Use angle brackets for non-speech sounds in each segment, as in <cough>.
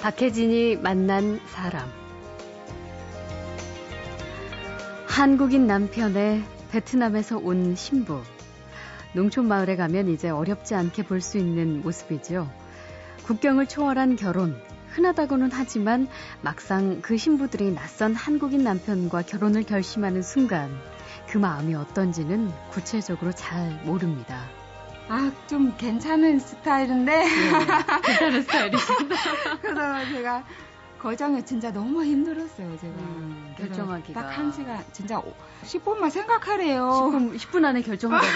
박혜진이 만난 사람. 한국인 남편의 베트남에서 온 신부. 농촌 마을에 가면 이제 어렵지 않게 볼 수 있는 모습이죠. 국경을 초월한 결혼. 흔하다고는 하지만 막상 그 신부들이 낯선 한국인 남편과 결혼을 결심하는 순간 그 마음이 어떤지는 구체적으로 잘 모릅니다. 아, 좀 괜찮은 스타일인데. 네, 괜찮은 스타일이시다. <laughs> 그래서 제가 거정이 진짜 너무 힘들었어요, 제가. 음, 결정하기가. 딱 한 시간, 진짜 10분만 생각하래요. 10분, 10분 안에 결정하다고?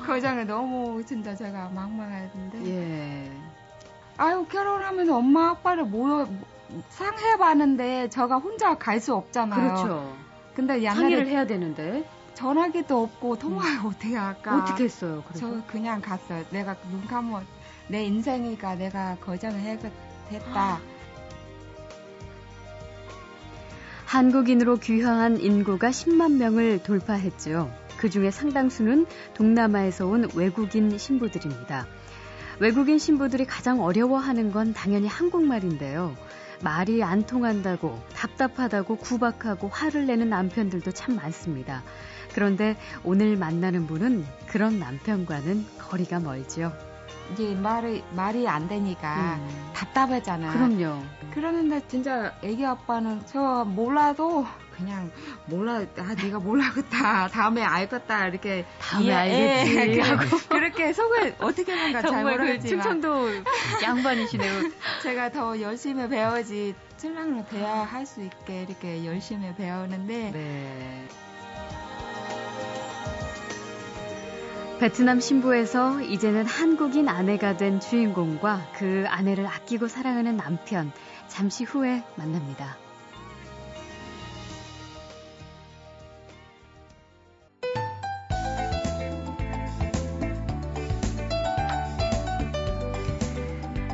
<laughs> 거정이 너무 진짜 제가 막막했는데. 예. 아유, 결혼하면서 엄마 아빠를 모여, 상해봤는데 저가 혼자 갈 수 없잖아요. 그렇죠. 근데 상의를 해야 되는데. 전화기도 없고 통화를 음. 어떻게 할까? 어떻게 했어요? 그래서? 저 그냥 갔어요. 내가 눈 감고 내 인생이니까 내가 거절을 했다. 한국인으로 귀화한 인구가 10만 명을 돌파했죠. 그 중에 상당수는 동남아에서 온 외국인 신부들입니다. 외국인 신부들이 가장 어려워하는 건 당연히 한국말인데요. 말이 안 통한다고 답답하다고 구박하고 화를 내는 남편들도 참 많습니다. 그런데 오늘 만나는 분은 그런 남편과는 거리가 멀죠. 이제 말이 말이 안 되니까 음. 답답하잖아. 그럼요. 그러는데 진짜 애기 아빠는 저 몰라도 그냥 몰라 아 네가 몰라겠다 다음에 알겠다 이렇게 다음에 알겠지 예, <laughs> 하고 <laughs> 그렇게 속을 어떻게 하는가 잘그 모르겠지만 그 충청도 <laughs> 양반이시네요. 제가 더 열심히 배워지 신랑으로 대화할 수 있게 이렇게 열심히 배우는데 네. 베트남 신부에서 이제는 한국인 아내가 된 주인공과 그 아내를 아끼고 사랑하는 남편 잠시 후에 만납니다.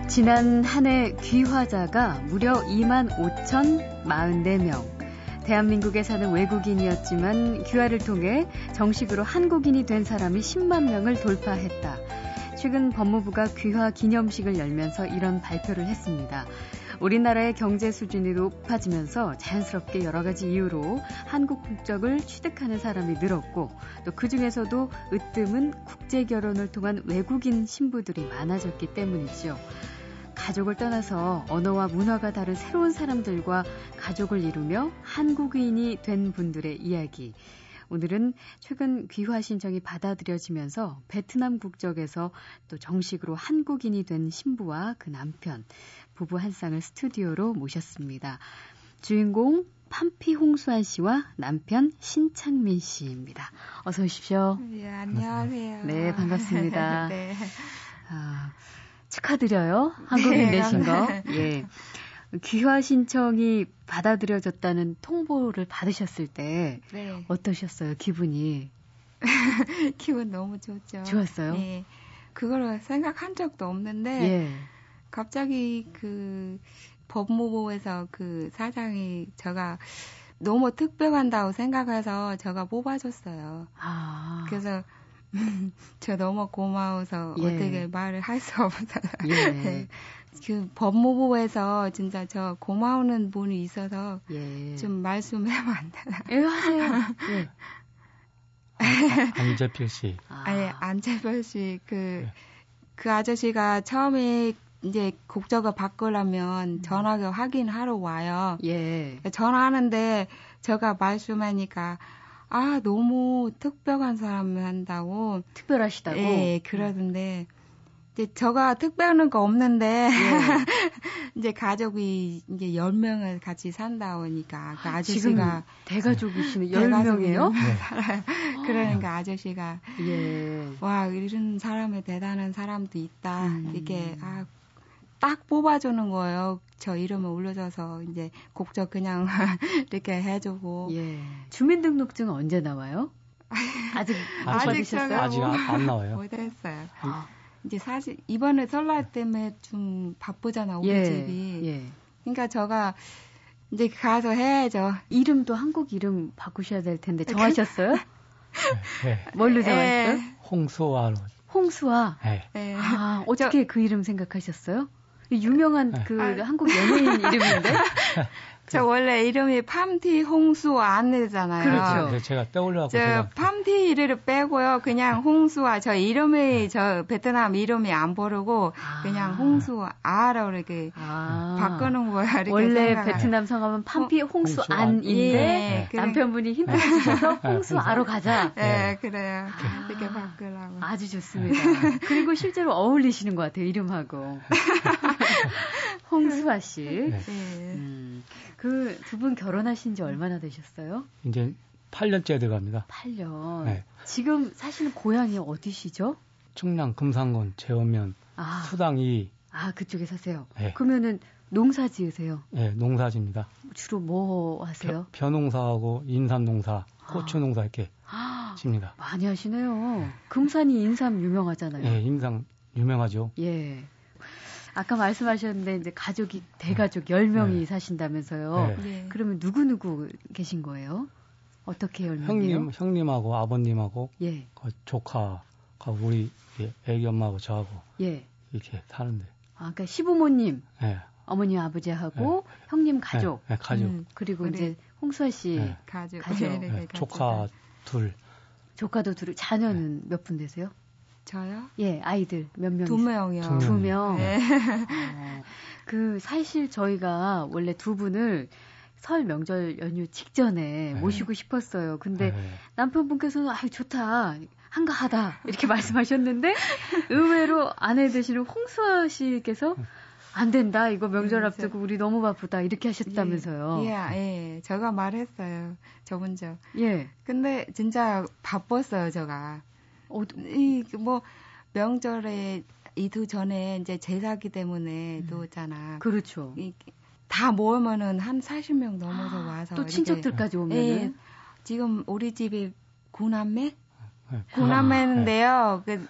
지난 한 해 귀화자가 무려 2만 5,044명. 대한민국에 사는 외국인이었지만 귀화를 통해 정식으로 한국인이 된 사람이 10만 명을 돌파했다. 최근 법무부가 귀화 기념식을 열면서 이런 발표를 했습니다. 우리나라의 경제 수준이 높아지면서 자연스럽게 여러 가지 이유로 한국 국적을 취득하는 사람이 늘었고 또 그 중에서도 으뜸은 국제 결혼을 통한 외국인 신부들이 많아졌기 때문이죠. 가족을 떠나서 언어와 문화가 다른 새로운 사람들과 가족을 이루며 한국인이 된 분들의 이야기. 오늘은 최근 귀화 신청이 받아들여지면서 베트남 국적에서 또 정식으로 한국인이 된 신부와 그 남편, 부부 한 쌍을 스튜디오로 모셨습니다. 주인공 판피 홍수환 씨와 남편 신창민 씨입니다. 어서 오십시오. 네, 안녕하세요. 네, 반갑습니다. <laughs> 네. 아, 축하드려요. 한국인 네, 되신 거. 예. 귀화 신청이 받아들여졌다는 통보를 받으셨을 때 네. 어떠셨어요? 기분이? <laughs> 기분 너무 좋죠. 좋았어요? 네. 그걸 생각한 적도 없는데 예. 갑자기 그 법무부에서 그 사장이 제가 너무 특별한다고 생각해서 제가 뽑아줬어요. 아. 그래서 <laughs> 저 너무 고마워서 예. 어떻게 말을 할 수 없어요. 예. <laughs> 그 법무부에서 진짜 저 고마우는 분이 있어서 예. 좀 말씀해면 안 되나? 예, 하세요. 예. 아, 안재필 씨. 아. 아니, 안재필 씨, 그, 네. 그 아저씨가 처음에 이제 국적을 바꾸려면 음. 전화기 확인하러 와요. 예. 전화하는데 제가 말씀하니까 아, 너무 특별한 사람을 한다고. 특별하시다고? 예, 그러던데. 이제 저가 특별한 거 없는데, 예. <laughs> 이제 가족이 이제 10명을 같이 산다 보니까, 그 아저씨가. 대가족이시네. 10명이에요? <laughs> 네. 그러니까 아저씨가. 예. 와, 이런 사람이 대단한 사람도 있다. 음. 이게, 아, 딱 뽑아주는 거예요. 저 이름을 올려줘서 이제 곡적 그냥 <laughs> 이렇게 해주고. 예. 주민등록증 언제 나와요? <laughs> 아직 아직 셨어요 아직 안 나와요. 못했어요. 아. 이제 사실 이번에 설날 때문에 좀 바쁘잖아 우리 예. 집이. 예. 그러니까 제가 이제 가서 해야죠. 이름도 한국 이름 바꾸셔야 될 텐데 정하셨어요? 네. <laughs> 네. 뭘로 정하셨어요? 홍수아로. 홍수아. 네. 아 어떻게 저, 그 이름 생각하셨어요? 유명한 네. 그 아. 한국 연예인 이름인데? <laughs> 저 원래 이름이 팜티 홍수 안내잖아요. 그렇죠. 네, 제가 떠올려서 저 팜티를 빼고요. 그냥 홍수아 저 이름이 네. 저 베트남 이름이 안 부르고 아. 그냥 홍수아라고 이렇게 아. 바꾸는 거야. 이렇게 원래 생각을. 베트남 성함은 팜피 홍수 안인데 예, 네. 남편분이 주셔서 홍수아로 가자. 네, 네. 그래요. 아. 이렇게 바꾸라고. 아주 좋습니다. 그리고 실제로 어울리시는 것 같아요. 이름하고. <laughs> 홍수아 씨. 네. 음. 그 두 분 결혼하신 지 얼마나 되셨어요? 이제 8년째 돼갑니다. 8년. 네. 지금 사시는 고향이 어디시죠? 충남 금산군 제원면 아. 수당이 아 그쪽에 사세요. 네. 그러면은 농사 지으세요? 네, 농사집니다. 주로 뭐 하세요? 벼, 농사하고 인삼 농사, 고추 아. 농사 이렇게 아. 집니다. 많이 하시네요. 금산이 인삼 유명하잖아요. 네, 인삼 유명하죠. 예. 아까 말씀하셨는데 이제 가족이 대가족 10명이 네. 사신다면서요. 네. 네. 그러면 누구누구 계신 거예요? 어떻게 10명이요? 형님, 형님하고 아버님하고 예. 그 조카가 우리 애기 엄마하고 저하고 예. 이렇게 사는데. 아, 그러니까 시부모님. 네. 어머니 아버지하고 네. 형님 가족. 네, 가족. 음, 그리고 이제 홍수아 씨 가족. 가족. 조카 둘. 조카도 둘. 자녀는 몇 분 되세요? 저요? 예, 아이들 몇 명? 두 명이요. 두 명. 네. 어, 그 사실 저희가 원래 두 분을 설 명절 연휴 직전에 네. 모시고 싶었어요. 근데 네. 남편분께서는 아유 좋다. 한가하다. 이렇게 말씀하셨는데 의외로 아내 되시는 홍수아 씨께서 안 된다. 이거 명절 네, 앞두고 우리 너무 바쁘다. 이렇게 하셨다면서요. 예, 예, 예. 제가 말했어요. 저 먼저. 예. 근데 진짜 바빴어요, 제가. 어, 이뭐 명절에 이두 전에 이제 제사기 때문에 음. 또잖아. 그렇죠. 이, 다 모으면은 한 40명 넘어서 아, 와서 또 친척들까지 오면은 예, 지금 우리 집이 구남매 고남매인데요. 네. 그,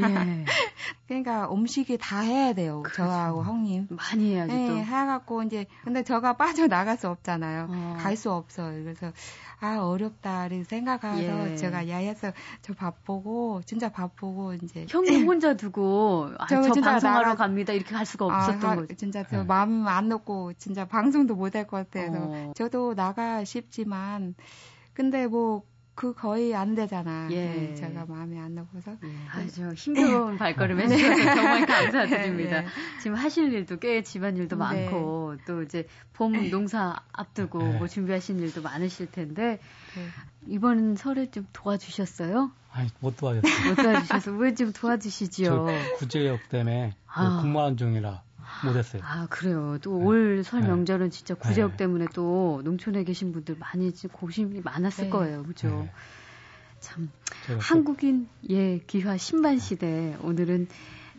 예. <laughs> 그러니까 음식이 다 해야 돼요. 그렇죠. 저하고 형님. 많이 해야지 네, 또. 해갖고 이제 근데 저가 빠져 나갈 수 없잖아요. 어. 갈수 없어요. 그래서 아 어렵다 이렇게 생각해서 예. 제가 야해서 저 바쁘고 진짜 바쁘고 이제 형님 <laughs> 혼자 두고 아, 저, 저 방송하러 나가... 갑니다 이렇게 갈 수가 아, 없었던 아, 거죠. 진짜 저 네. 마음 안 놓고 진짜 방송도 못 할 것 같아서 어. 저도 나가 싶지만 근데 뭐 그 거의 안 되잖아. 예. 제가 마음에 안 넣어서. 예. 아주 힘겨운 <laughs> 네. 발걸음 해주셔서 정말 <laughs> 감사드립니다. 네. 지금 하실 일도 꽤 집안일도 네. 많고 또 이제 봄 농사 앞두고 네. 뭐 준비하신 일도 많으실 텐데 네. 이번 설에 좀 도와주셨어요? 아니 못 도와줬어요. 못 도와주셔서 왜 좀 도와주시지요? 구제역 때문에 아. 근무한 중이라 못했어요. 아 그래요. 또 올설 네. 명절은 진짜 구제역 네. 때문에 또 농촌에 계신 분들 많이 고심이 많았을 네. 거예요, 그죠? 네. 참 한국인 예 귀화 신반 시대 오늘은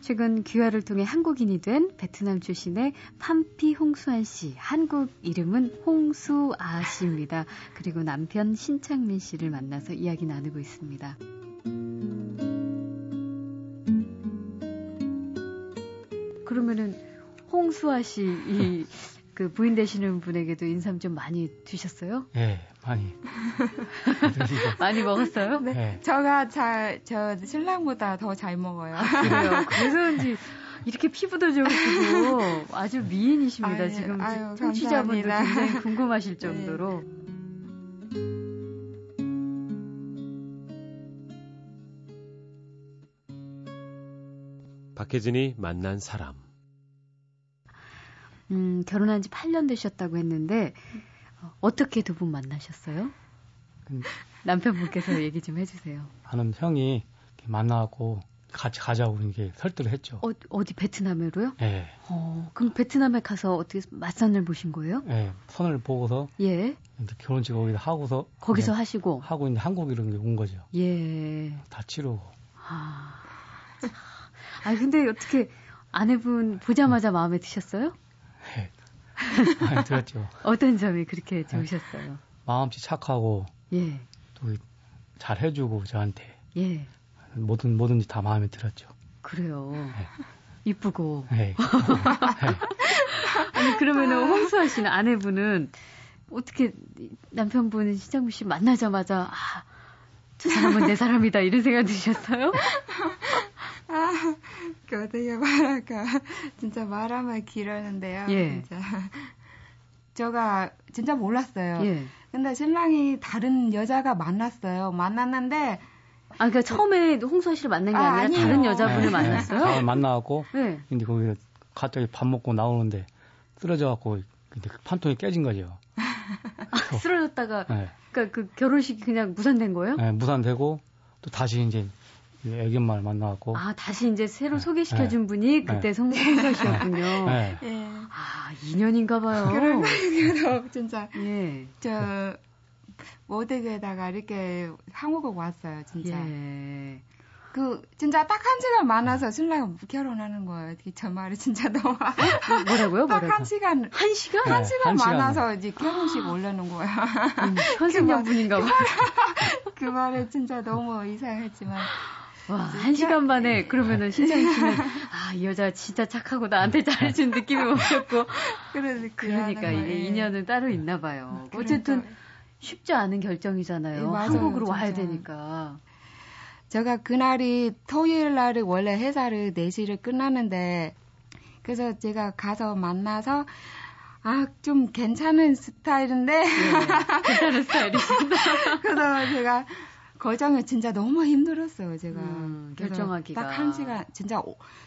최근 귀화를 통해 한국인이 된 베트남 출신의 팜피 홍수안 씨, 한국 이름은 홍수아 씨입니다. 그리고 남편 신창민 씨를 만나서 이야기 나누고 있습니다. 그러면은 홍수아 씨, 이, 그 부인 되시는 분에게도 인삼 좀 많이 드셨어요? 네, 많이. <laughs> 많이 먹었어요? 네. 네. 저가 잘, 저 신랑보다 더 잘 먹어요. 아, 그래요. 그래서인지 이렇게 피부도 좋으시고 아주 미인이십니다. 아유, 지금 아유, 청취자분들 굉장히 궁금하실 <laughs> 네. 정도로. 네. 박혜진이 만난 사람. 음, 결혼한 지 8년 되셨다고 했는데 어, 어떻게 두 분 만나셨어요? 음, 남편분께서 얘기 좀 해주세요. 나는 형이 만나고 같이 가자고 이렇게 설득을 했죠. 어, 어디 베트남으로요? 네. 어, 그럼 베트남에 가서 어떻게 맞선을 보신 거예요? 네, 선을 보고서 예. 결혼식 거기서 하고서 거기서 하시고 하고 이제 한국으로 온 거죠. 예. 다 치르고. 아, 아 근데 어떻게 아내분 보자마자 마음에 드셨어요? 네. 많이 들었죠. 어떤 점이 그렇게 좋으셨어요? 마음씨 착하고, 예. 또 잘 해주고, 저한테. 예. 뭐든, 뭐든지 다 마음에 들었죠. 그래요. 네. 이쁘고. 네. <laughs> 아니, 그러면은 홍수아 씨는 아내분은 어떻게 남편분 시장미 씨 만나자마자, 아, 저 사람은 내 사람이다, 이런 생각 드셨어요? <laughs> 아, 그 어떻게 말할까. 진짜 말하면 길었는데요. 예. 진짜. 제가 진짜 몰랐어요. 예. 근데 신랑이 다른 여자가 만났어요. 만났는데 아, 그러니까 처음에 홍수아 씨를 만난 게 아, 아니라 아니에요. 다른 여자분을 네. 만났어요? 아, 만나갖고, 네. 근데 거기 갑자기 밥 먹고 나오는데 쓰러져갖고 근데 그 판통이 깨진 거죠. 아, 쓰러졌다가, 네. 그러니까 그 결혼식이 그냥 무산된 거예요? 네, 무산되고 또 다시 이제 애기 엄마를 만나갖고. 아, 다시 이제 새로 네. 소개시켜준 네. 분이 그때 네. 성공사 씨였군요. 네. 예. 아, 인연인가 봐요. 그런 거 진짜. 예. 저, 모델에다가 이렇게 한국어 왔어요, 진짜. 예. 그 진짜 딱 한 시간 많아서 신랑 결혼하는 거예요. 저 말이 진짜 너무 뭐, 뭐라고요? 딱 한 시간 한 시간 한 시간 네, 많아서 이제 결혼식 올려놓은 거야. 음, 현생연분인가 봐. 그 말에 진짜 너무 이상했지만 와, 한 시간 만에 그러면은 신장이 씨는 아, 이 여자 진짜 착하고 나한테 잘해준 느낌이 오셨고. <laughs> 그러니까 이게 인연은 따로 있나 봐요. 그러니까. 어쨌든 쉽지 않은 결정이잖아요. 네, 한국으로 진짜. 와야 되니까. 제가 그날이 토요일 날에 원래 회사를 4시를 끝났는데 그래서 제가 가서 만나서 아, 좀 괜찮은 스타일인데. 네, 괜찮은 스타일이시구나. <laughs> 그래서 제가 거정을 진짜 너무 힘들었어요, 제가. 음, 결정하기가. 딱 한 시간, 진짜,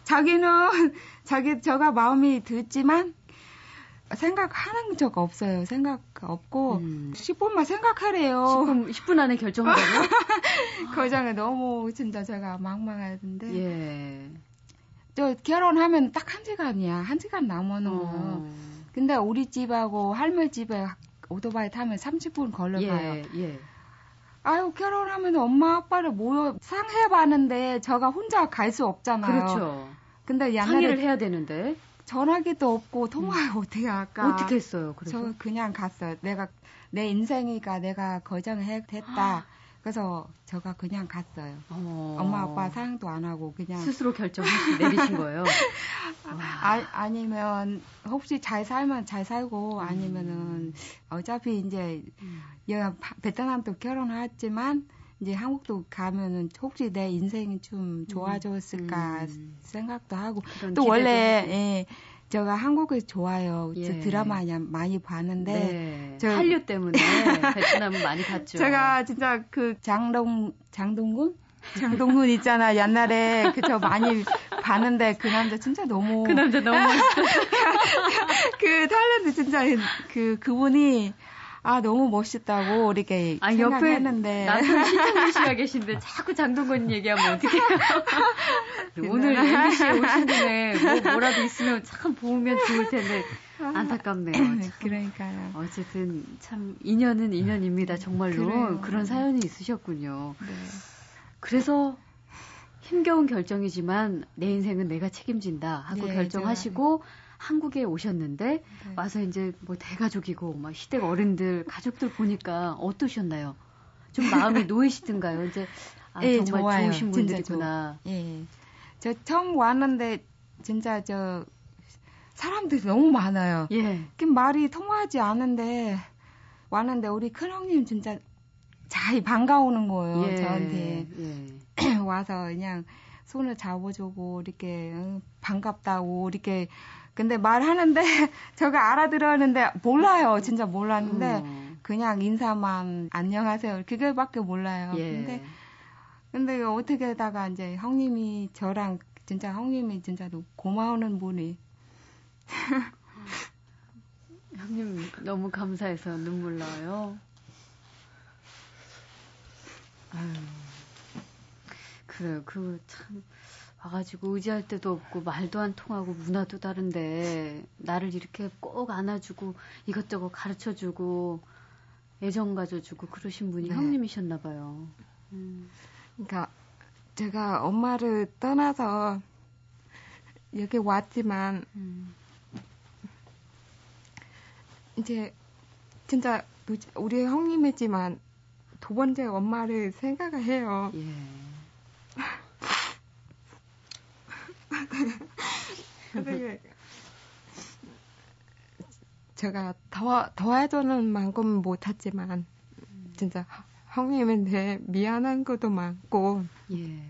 자기는, <laughs> 자기, 저가 마음이 듣지만, 생각하는 적 없어요. 생각 없고 음. 10분만 생각하래요. 10분, 10분 안에 결정한다고요? <laughs> 거장에 너무 진짜 제가 망망하던데. 예. 저 결혼하면 딱 한 시간이야. 한 시간 남았는 어. 거예요. 근데 우리 집하고 할머니 집에 오토바이 타면 30분 걸려가요. 예, 예. 아유 결혼하면 엄마 아빠를 모여 상해봤는데 제가 혼자 갈 수 없잖아요. 그렇죠. 근데 옛날에 상의를 해야 되는데 전화기도 없고 통화를 음. 어떻게 할까? 어떻게 했어요? 그래서 저 그냥 갔어요. 내가 내 인생이가 내가 거정했다. 그래서 제가 그냥 갔어요. 어. 엄마 아빠 사랑도 안 하고 그냥 스스로 결정 내리신 거예요. <laughs> 아, 아니면 혹시 잘 살면 잘 살고 음. 아니면은 어차피 이제 음. 얘가 베트남도 결혼했지만 이제 한국도 가면은 혹시 내 인생이 좀 음. 좋아졌을까 음. 생각도 하고 또 원래 예, 제가 한국을 좋아요. 예. 드라마 많이 봤는데 네. 저, 한류 때문에 <laughs> 베트남은 많이 갔죠. 제가 진짜 그 장동 장동군 장동군 있잖아 옛날에 그 저 많이 봤는데 그 남자 진짜 너무 그 남자 너무 <laughs> 그 탤런트 진짜 그 그분이 아 너무 멋있다고 이렇게 아, 생각했는데 남편 신동근 씨가 계신데 자꾸 장동건 얘기하면 어떡해요? <laughs> 오늘 MBC에 오신 김에 뭐, 뭐라도 있으면 참 보면 좋을 텐데 안타깝네요. 참. 그러니까요. 어쨌든 참 인연은 인연입니다. 정말로 그래요. 그런 사연이 있으셨군요. 네. 그래서 힘겨운 결정이지만 내 인생은 내가 책임진다 하고 네, 결정하시고 제가... 한국에 오셨는데 네. 와서 이제 뭐 대가족이고 막 시댁 어른들 가족들 보니까 어떠셨나요? 좀 마음이 <laughs> 놓이시든가요? 이제 아, 예, 정말 좋아요. 좋으신 분들이구나. 예. 저 처음 왔는데 진짜 저 사람들이 너무 많아요. 예. 그 말이 통하지 않은데 왔는데 우리 큰 형님 진짜 잘 반가우는 거예요. 예. 저한테 예. <clears throat> 와서 그냥 손을 잡아주고 이렇게 반갑다고 이렇게 근데 말하는데 <laughs> 저가 알아들었는데 몰라요. 진짜 몰랐는데 음. 그냥 인사만 안녕하세요. 그게밖에 몰라요. 예. 근데 근데 어떻게다가 이제 형님이 저랑 진짜 형님이 진짜 고마우는 분이 <laughs> 형님 너무 감사해서 눈물 나요. 아유. 그래요. 그참 와가지고 의지할 데도 없고 말도 안 통하고 문화도 다른데 나를 이렇게 꼭 안아주고 이것저것 가르쳐주고 애정 가져주고 그러신 분이 네. 형님이셨나 봐요. 음. 그러니까 제가 엄마를 떠나서 여기 왔지만 음. 이제 진짜 우리 형님이지만 두 번째 엄마를 생각을 해요. 예. <laughs> 되게 제가 더 더해주는 만큼 못했지만 진짜 형님한테 미안한 것도 많고 예.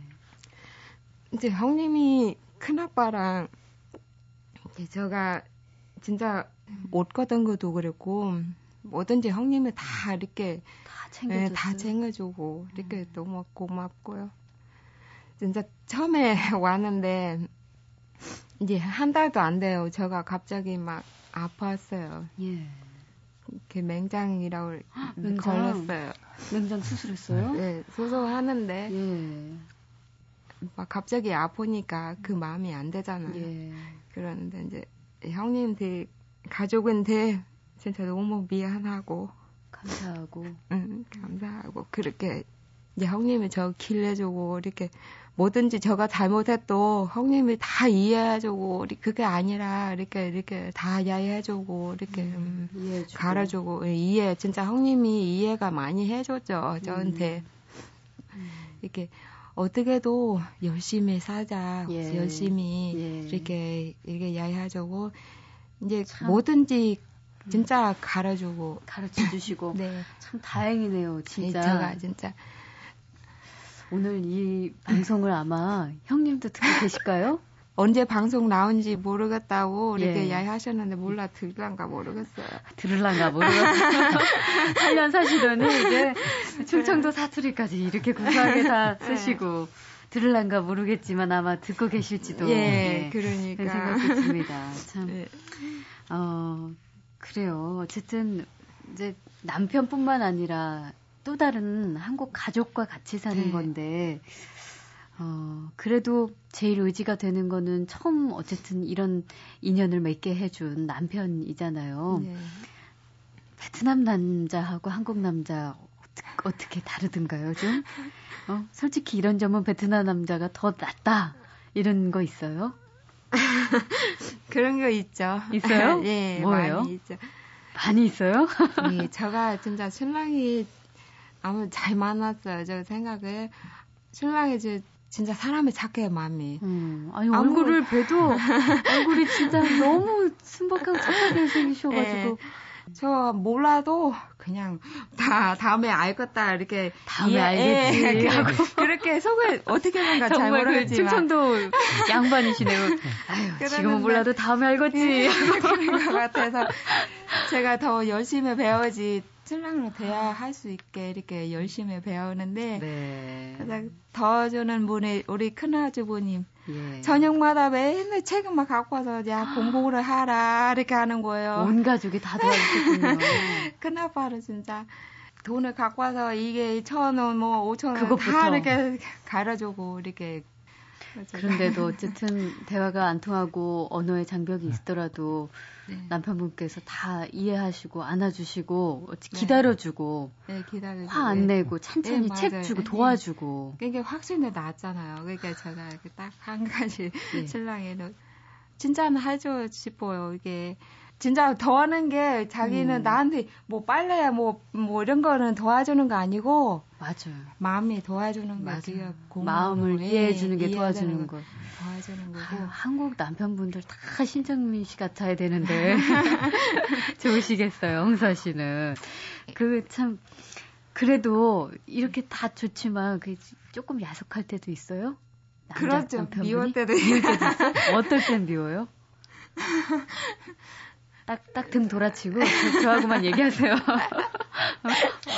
이제 형님이 큰아빠랑 제가 진짜 옷 거던 것도 그랬고 뭐든지 형님이 다 이렇게 다 챙겨줬어요. 네, 다 챙겨주고 이렇게 음. 너무 고맙고요. 진짜 처음에 <laughs> 왔는데 이제 한 달도 안 돼요. 제가 갑자기 막 아팠어요. 예. 그 맹장이라고 맹장. 걸렸어요. 맹장 수술했어요? 네, 수술하는데 예. 막 갑자기 아프니까 그 마음이 안 되잖아요. 예. 그러는데 이제 형님들 가족인데 진짜 너무 미안하고 감사하고 응, 감사하고 그렇게 이제 형님이 저 길내주고 이렇게 뭐든지 제가 잘못해도 형님이 다 이해해주고 그게 아니라 이렇게 이렇게 다 이해해주고 이렇게 음, 음, 가르주고 예, 이해 진짜 형님이 이해가 많이 해줬죠 저한테 음. 이렇게 어떻게도 열심히 살자 예. 열심히 예. 이렇게 이렇게 이해해주고 이제 참. 뭐든지 진짜 가르주고 가르쳐 주시고 <laughs> 네. 참 다행이네요 진짜 네, 제가 진짜 오늘 이 방송을 아마 형님도 듣고 계실까요? <laughs> 언제 방송 나온지 모르겠다고 이렇게 예. 야유하셨는데 몰라 들을란가 모르겠어요. 들을란가 모르겠어요. <laughs> 8년 사시더니 이제 충청도 사투리까지 이렇게 구수하게 다 네. 쓰시고 들을란가 모르겠지만 아마 듣고 계실지도 예, 예 그러니까 생각이 듭니다. 참 네. 어, 그래요. 어쨌든 이제 남편뿐만 아니라 또 다른 한국 가족과 같이 사는 네. 건데, 어, 그래도 제일 의지가 되는 거는 처음 어쨌든 이런 인연을 맺게 해준 남편이잖아요. 네. 베트남 남자하고 한국 남자 어떻게 다르든가요, 좀? 어, 솔직히 이런 점은 베트남 남자가 더 낫다. 이런 거 있어요? <laughs> 그런 거 있죠. 있어요? <laughs> 예, 뭐예요? 많이 있죠. 많이 있어요? 예, 제가 진짜 신랑이 아무 잘 만났어요. 저 생각에 신랑이 이제 진짜 사람이 착해요, 마음이. 음, 아니. 얼굴을 봬도 얼굴이 진짜 너무 순박하고 착하게 생기셔가지고. 예. 저 몰라도 그냥 다 다음에 알겠다 이렇게 다음에 예, 알겠지 <laughs> 예, 하고 그렇게 속을 어떻게 하는가 잘그 모르겠지만 그 충청도 양반이시네요. 아유 지금은 몰라도 다음에 알겠지. 예, 그런 것 같아서 제가 더 열심히 배워지 신랑으로 대화할 수 있게 이렇게 열심히 배우는데 네. 가장 도와주는 분이 우리 큰아주부님 예. 저녁마다 매일 책을 막 갖고 와서 야 아. 공부를 하라 이렇게 하는 거예요. 온 가족이 다 도와주셨군요. <laughs> 큰아빠는 진짜 돈을 갖고 와서 이게 천 원, 뭐 오천 원 다 이렇게 갈아주고 이렇게 그런데도 어쨌든 대화가 안 통하고 언어의 장벽이 있더라도 네. 남편분께서 다 이해하시고 안아주시고 네. 기다려주고 네, 기다려 화안 네. 내고 천천히 네, 책 주고 도와주고 그게 확실히 나았잖아요. 그러니까 제가 딱 한 가지 네. <laughs> 신랑에는 해줘 싶어요. 이게 진짜 더하는 게 자기는 음. 나한테 뭐 빨래야 뭐, 뭐 이런 거는 도와주는 거 아니고 맞아요. 마음이 도와주는 거지. 마음을 이해해 주는 게 도와주는 거. 도와주는 거고. 아, 한국 남편분들 다 신정민 씨 같아야 되는데 <laughs> 좋으시겠어요, 홍사 씨는. 그 참 그래도 이렇게 다 좋지만 그 조금 야속할 때도 있어요? 그렇죠. 미울 때도 미울 때도 있어? 어떨 땐 미워요? <laughs> 딱, 딱 등 돌아치고, 저, 저하고만 얘기하세요.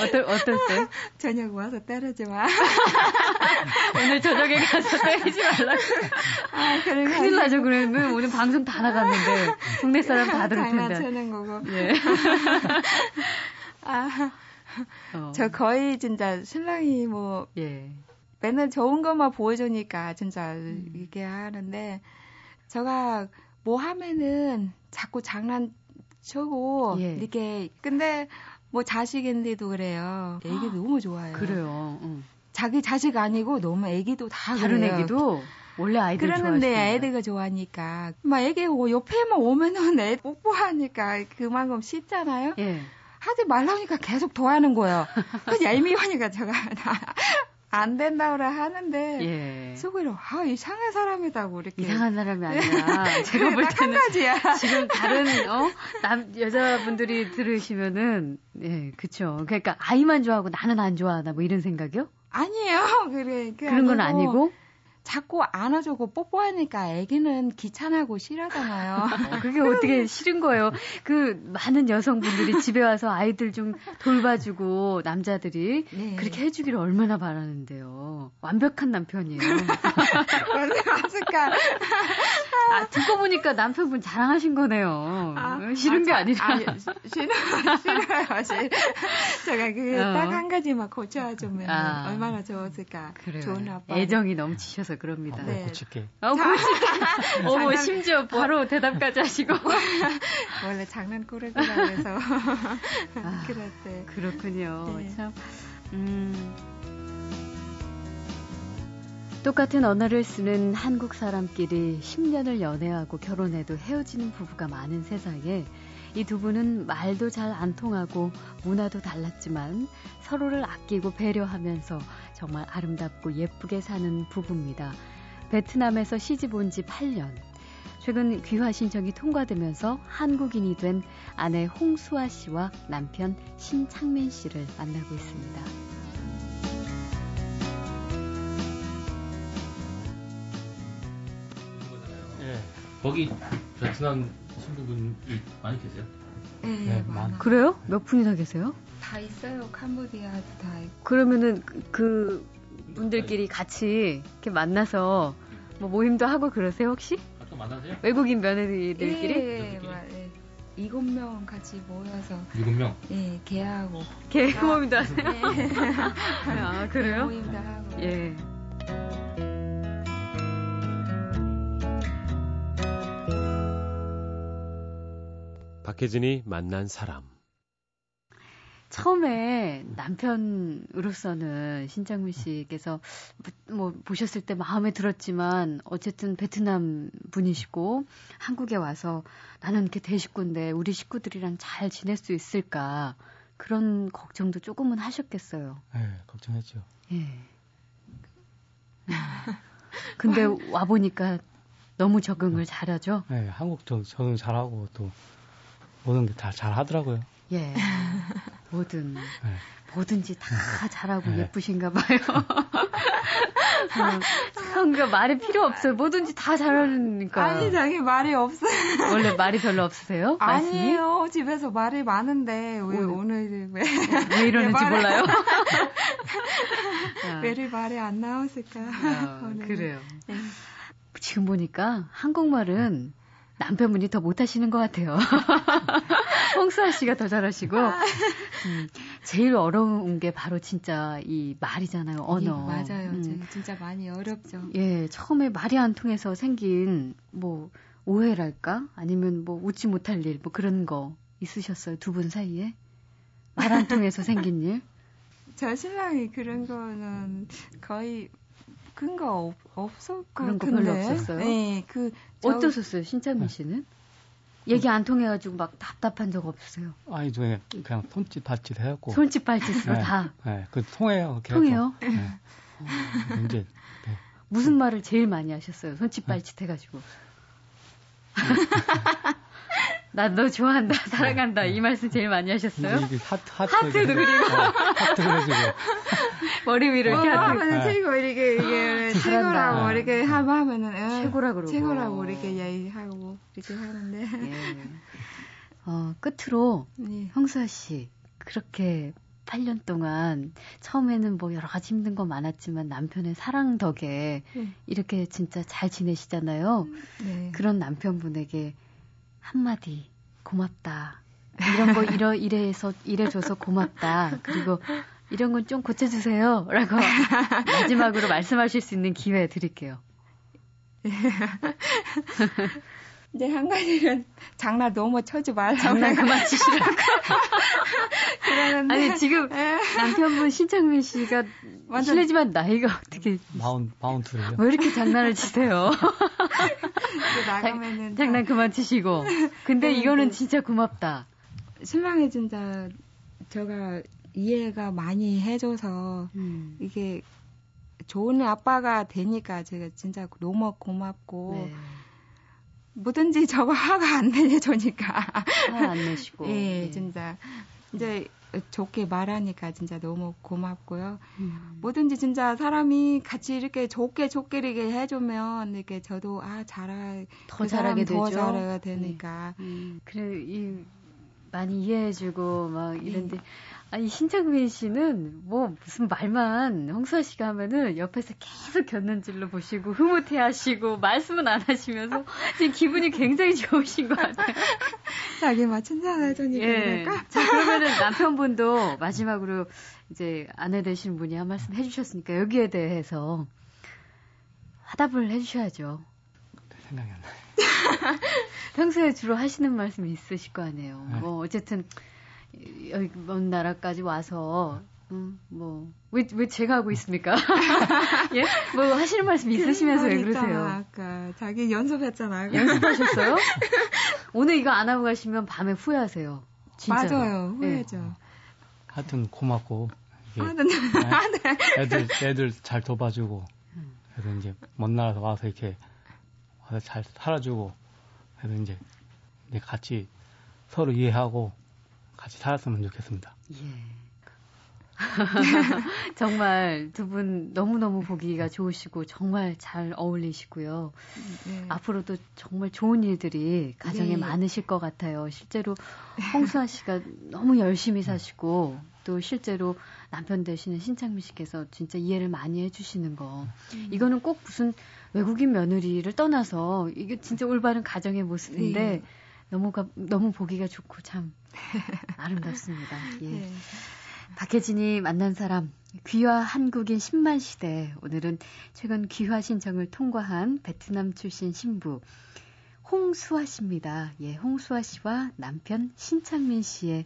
어떨, 어떨 때? 저녁 와서 때리지 마. <laughs> 오늘 저녁에 가서 때리지 말라고. 아, 큰일 나죠, 그러면. 오늘 방송 다 나갔는데, 국내 사람 다 들을 텐데. 장난치는 거고. 예. <laughs> 아, 어. 저 거의 진짜 신랑이 뭐, 예. 맨날 좋은 것만 보여주니까 진짜 음. 이게 하는데, 제가 뭐 하면은 자꾸 장난쳐고 예. 이렇게 근데 뭐 자식인데도 그래요. 애기 너무 좋아요. 그래요. 응. 자기 자식 아니고 너무 애기도 다 다른 그래요. 애기도 원래 아이들 그러는데. 애들가 좋아하니까 막 애기 옆에만 오면은 애 뽀뽀하니까 그만큼 쉽잖아요. 예. 하지 말라니까 계속 도와하는 거예요. 그 <laughs> 얄미우니까 제가 안 된다고 하는데 예. 속으로 아 이상한 사람이다고 이렇게 이상한 사람이 아니라 <laughs> 제가 볼 때는 지금 다른 <laughs> 어? 남 여자분들이 들으시면은 예 그쵸 그러니까 아이만 좋아하고 나는 안 좋아하나 뭐 이런 생각이요? 아니에요 <laughs> 그래 그런 건 아니고 자꾸 안아주고 뽀뽀하니까 애기는 귀찮아고 싫어하잖아요. <laughs> 어, 그게 어떻게 싫은 거예요? 그 많은 여성분들이 집에 와서 아이들 좀 돌봐주고 남자들이 네. 그렇게 해주기를 얼마나 바라는데요. 완벽한 남편이에요. <laughs> 완벽한. 아, 듣고 보니까 남편분 자랑하신 거네요. 아, 싫은 아, 게 아니라. 아, 싫어, 싫어요, 사실. 제가 그 딱한 어. 가지만 고쳐주면 아, 얼마나 좋았을까. 그래요. 좋은 아빠. 애정이 넘치셔서 그럽니다. 아, 네. 고칠게. 어, 고칠게. <laughs> 어머, 심지어 바로 대답까지 하시고. <laughs> 원래 장난꾸러기라고 해서. 아, <laughs> 그랬대. 그렇군요. 네. 참, 음. 똑같은 언어를 쓰는 한국 사람끼리 10년을 연애하고 결혼해도 헤어지는 부부가 많은 세상에 이 두 분은 말도 잘 안 통하고 문화도 달랐지만 서로를 아끼고 배려하면서 정말 아름답고 예쁘게 사는 부부입니다. 베트남에서 시집 온 지 8년. 최근 귀화 신청이 통과되면서 한국인이 된 아내 홍수아 씨와 남편 신창민 씨를 만나고 있습니다. 거기 베트남 친구분이 많이 계세요? 네, 네 많아. 그래요? 몇 분이나 계세요? 다 있어요. 캄보디아도 다 있고. 그러면은 그, 그 분들끼리 같이 이렇게 만나서 뭐 모임도 하고 그러세요 혹시? 가끔 만나세요? 외국인 며느리들끼리? 예, 예, 일곱 명 같이 모여서 일곱 명? 예, 개하고 개 모임도 하세요? 예. <laughs> 아 그래요? 모임도 하고 예. 박혜진이 만난 사람. 처음에 남편으로서는 신장민 씨께서 뭐 보셨을 때 마음에 들었지만 어쨌든 베트남 분이시고 한국에 와서 나는 이렇게 대식구인데 우리 식구들이랑 잘 지낼 수 있을까 그런 걱정도 조금은 하셨겠어요. 네, 걱정했죠. 예. 근데 와 보니까 너무 적응을 잘하죠. 네, 한국 적응 잘하고 또 모든 게 다 잘하더라고요. 예. 뭐든 네. 뭐든지 다 잘하고 네. 예쁘신가 봐요. 어, 말이 필요 없어요. 뭐든지 다 잘하니까. 아니, 자기 말이 없어요. 원래 말이 별로 없으세요? 아니에요. 말씀이? 집에서 말이 많은데, 왜 오, 오늘 왜. 왜 이러는지 왜 몰라요? 왜 말이 안 나왔을까? 어, 그래요. 네. 지금 보니까 한국말은 남편분이 더 못하시는 것 같아요. <laughs> 홍수아 씨가 더 잘하시고 음, 제일 어려운 게 바로 진짜 이 말이잖아요 언어. 예, 맞아요. 음. 진짜 많이 어렵죠. 예, 처음에 말이 안 통해서 생긴 뭐 오해랄까 아니면 뭐 웃지 못할 일 뭐 그런 거 있으셨어요 두 분 사이에 말 안 통해서 생긴 일? <laughs> 저 신랑이 그런 거는 거의 근거 없었 그런 거 별로 없었어요. 네, 그 저... 어떠셨어요, 신창민 씨는? 얘기 안 통해가지고 막 답답한 적 없으세요? 아니, 그냥, 그냥 손짓 발짓 해갖고. 손짓 발짓으로 네, 다? 네, 그 통해요. 통해요? 네. 어, 이제, 네. 무슨 말을 제일 많이 하셨어요? 손짓 발짓 해가지고. <laughs> 나너 좋아한다, 사랑한다 이 말씀 제일 많이 하셨어요? 하트, 하트 하트도 그리고 어, 하트 그려주고 <laughs> 머리 위로 이렇게 어, 하면은 네. 최고 이렇게 이게 아, 최고라고 네. 이렇게 하면은 어, 최고라 그러고 최고라고 이렇게 얘기하고 이렇게 하는데 예. <laughs> 어 끝으로 네. 형수아 씨 그렇게 8년 동안 처음에는 뭐 여러 가지 힘든 거 많았지만 남편의 사랑 덕에 네. 이렇게 진짜 잘 지내시잖아요. 네. 그런 남편분에게 한마디 고맙다. 이런 거 이러 이래서 이래줘서 고맙다. 그리고 이런 건 좀 고쳐주세요. 라고 마지막으로 말씀하실 수 있는 기회 드릴게요. <laughs> 이제 한 가지는 <laughs> 장난 너무 쳐지 말라고. 장난 그만 치시라고. 그러는데. 아니, 지금 예. 남편분 신창민 씨가 완전 실례지만 나이가 어떻게. 마운, 마운트래요? 왜 이렇게 장난을 치세요? 나가면은. 장난 그만 치시고. 근데 이거는 진짜 고맙다. 신랑이 진짜 제가 이해가 많이 해줘서 음. 이게 좋은 아빠가 되니까 제가 진짜 너무 고맙고. 네. 뭐든지 저거 화가 안 내려주니까. 화 안 내시고. <laughs> 예, 예, 진짜. 이제 좋게 말하니까 진짜 너무 고맙고요. 음. 뭐든지 진짜 사람이 같이 이렇게 좋게 좋게 이렇게 해주면 이렇게 저도 아 잘하 더 그 잘하게 되죠. 더 잘해야 되니까. 음. 음. 그래 이 많이 이해해주고 막 이런데 네. 아니 신창민 씨는 뭐 무슨 말만 홍수아 씨가 하면은 옆에서 계속 곁눈질로 보시고 흐뭇해 하시고 말씀은 안 하시면서 지금 기분이 굉장히 좋으신 것 같아요. <laughs> 자기 맞춘 사전이 예. 자 그러면은 남편분도 마지막으로 이제 아내 되시는 분이 한 말씀 해주셨으니까 여기에 대해서 화답을 해주셔야죠. 생각이 안 나요. 평소에 주로 하시는 말씀이 있으실 거 아니에요. 네. 뭐 어쨌든 여기 먼 나라까지 와서 음, 뭐, 왜, 왜 제가 하고 있습니까? <laughs> 예? 뭐 하시는 말씀 있으시면서 왜 그러세요? 아까 자기 연습했잖아요. 연습하셨어요? <laughs> 오늘 이거 안 하고 가시면 밤에 후회하세요. 진짜. 맞아요. 후회죠. 네. 하여튼 고맙고. 아, 네. 네. 애들, 애들 잘 도와주고. 그래서 이제 먼 나라에서 와서 이렇게 와서 잘 살아주고. 그래서 이제 같이 서로 이해하고 같이 살았으면 좋겠습니다. 예. <laughs> 정말 두 분 너무너무 보기가 좋으시고 정말 잘 어울리시고요. 네. 앞으로도 정말 좋은 일들이 가정에 네. 많으실 것 같아요. 실제로 홍수아 씨가 너무 열심히 사시고 또 실제로 남편 되시는 신창민 씨께서 진짜 이해를 많이 해주시는 거. 음. 이거는 꼭 무슨 외국인 며느리를 떠나서 이게 진짜 올바른 가정의 모습인데 네. 너무 너무 보기가 좋고 참 <laughs> 아름답습니다. 예. 네. 박혜진이 만난 사람 귀화 한국인 10만 시대 오늘은 최근 귀화 신청을 통과한 베트남 출신 신부 홍수아 씨입니다. 예, 홍수아 씨와 남편 신창민 씨의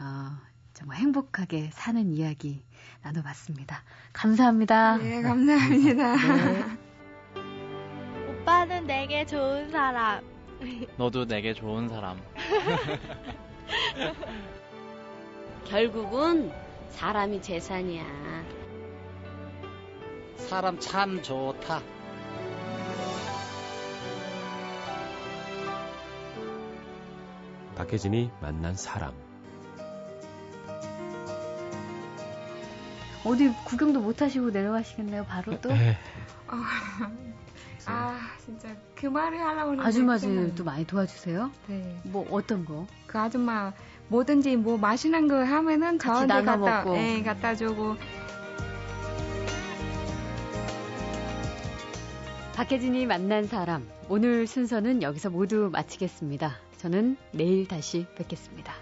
어, 정말 행복하게 사는 이야기 나눠봤습니다. 감사합니다. 네, 감사합니다. 네. 오빠는 내게 좋은 사람. 너도 내게 좋은 사람. <laughs> 결국은 사람이 재산이야. 사람 참 좋다. 박혜진이 만난 사람. 어디 구경도 못 하시고 내려가시겠네요, 바로 또? 네. <laughs> <laughs> 아, 진짜 그 말을 하려고 하는데. 아줌마들도 많이 도와주세요? 네. 뭐 어떤 거? 그 아줌마 뭐든지 뭐 맛있는 거 하면은 저한테 갖다, 먹고. 예, 갖다 주고. 박혜진이 만난 사람. 오늘 순서는 여기서 모두 마치겠습니다. 저는 내일 다시 뵙겠습니다.